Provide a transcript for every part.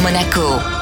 Monaco.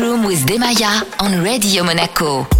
Room with Demaya on Radio Monaco.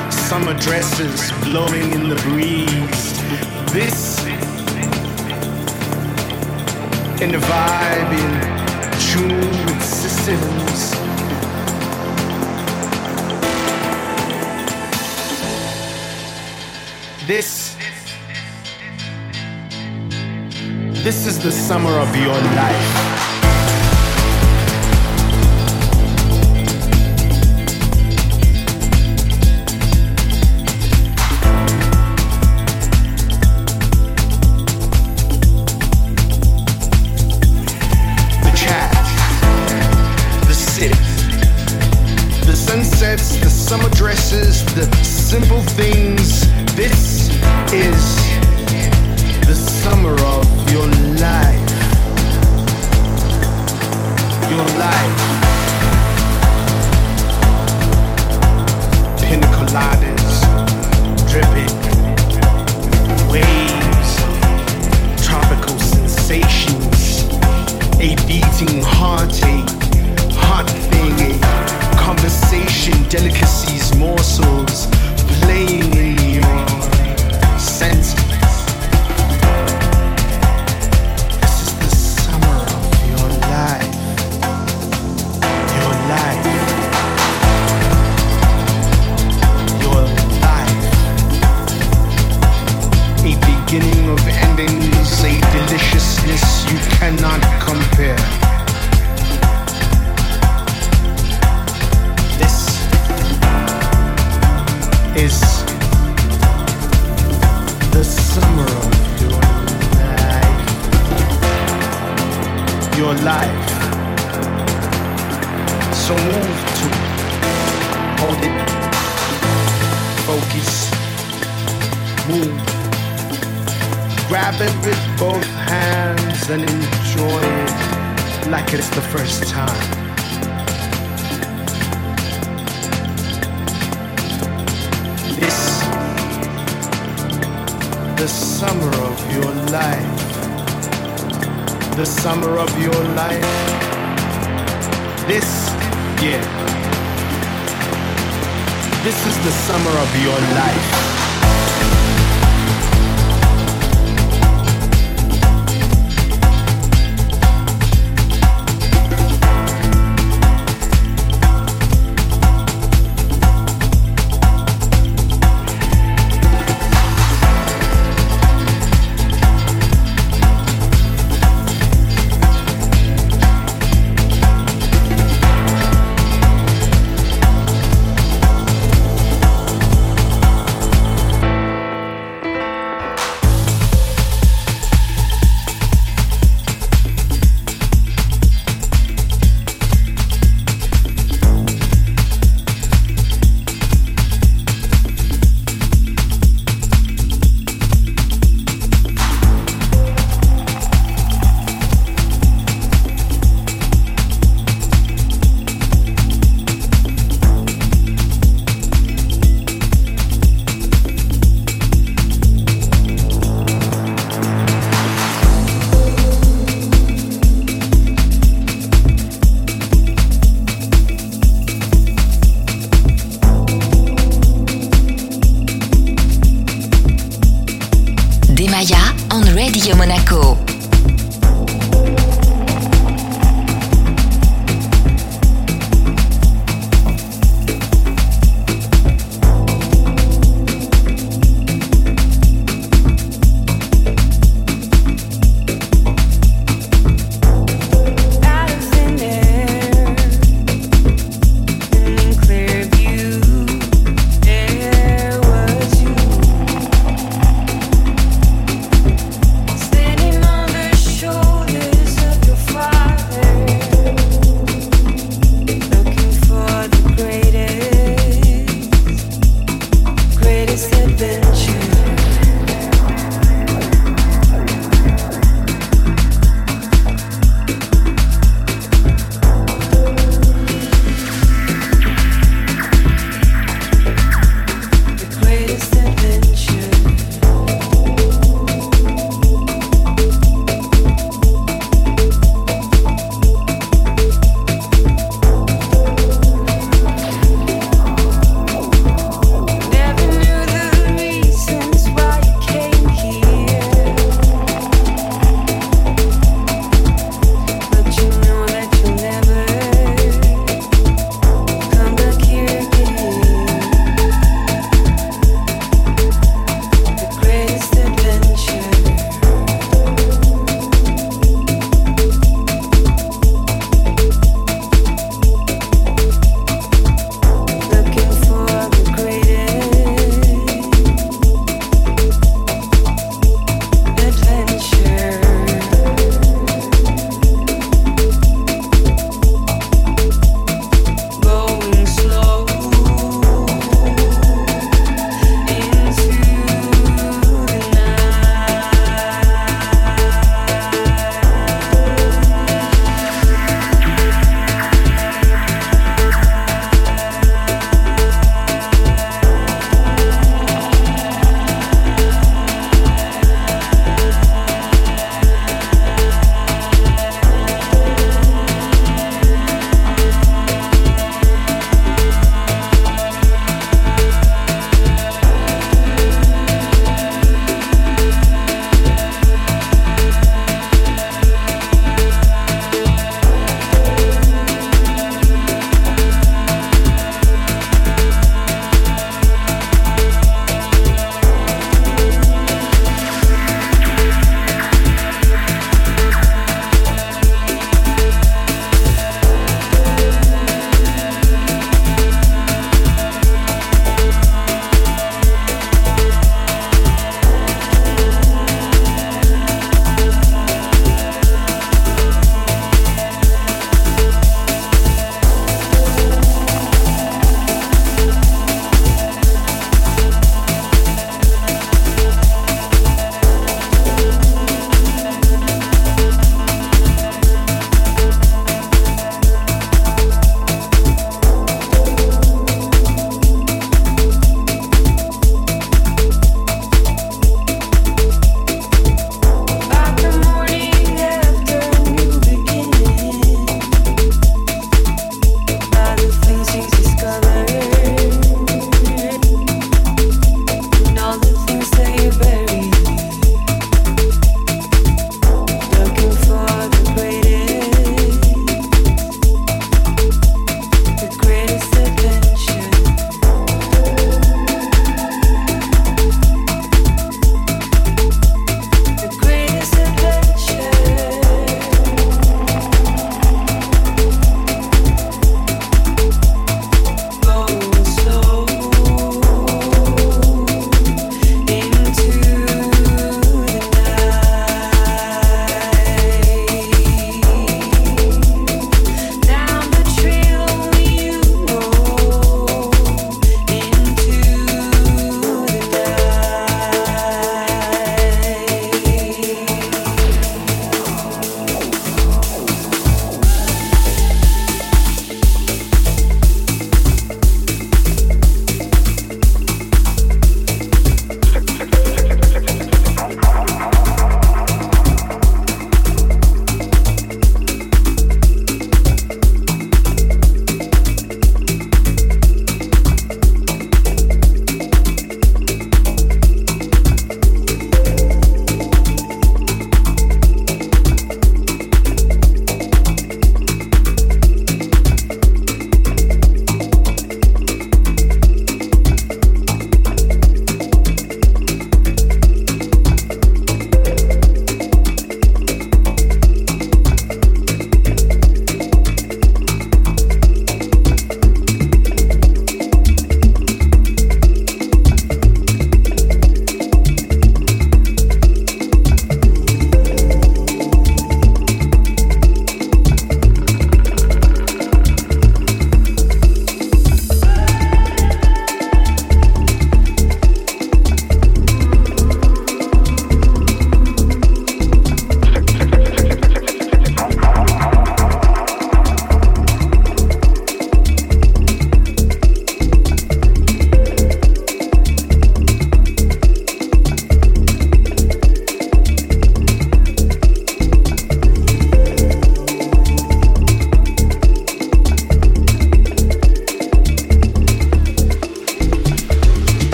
summer dresses blowing in the breeze. This in the vibe in tune with systems. This this is the summer of your life.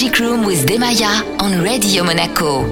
Magic Room with Demaya on Radio Monaco.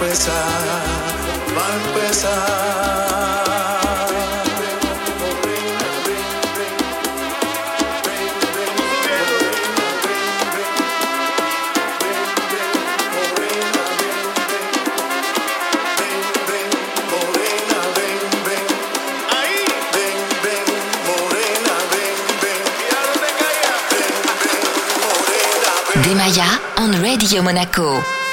Empezar, va a on Radio Monaco.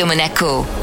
Monaco.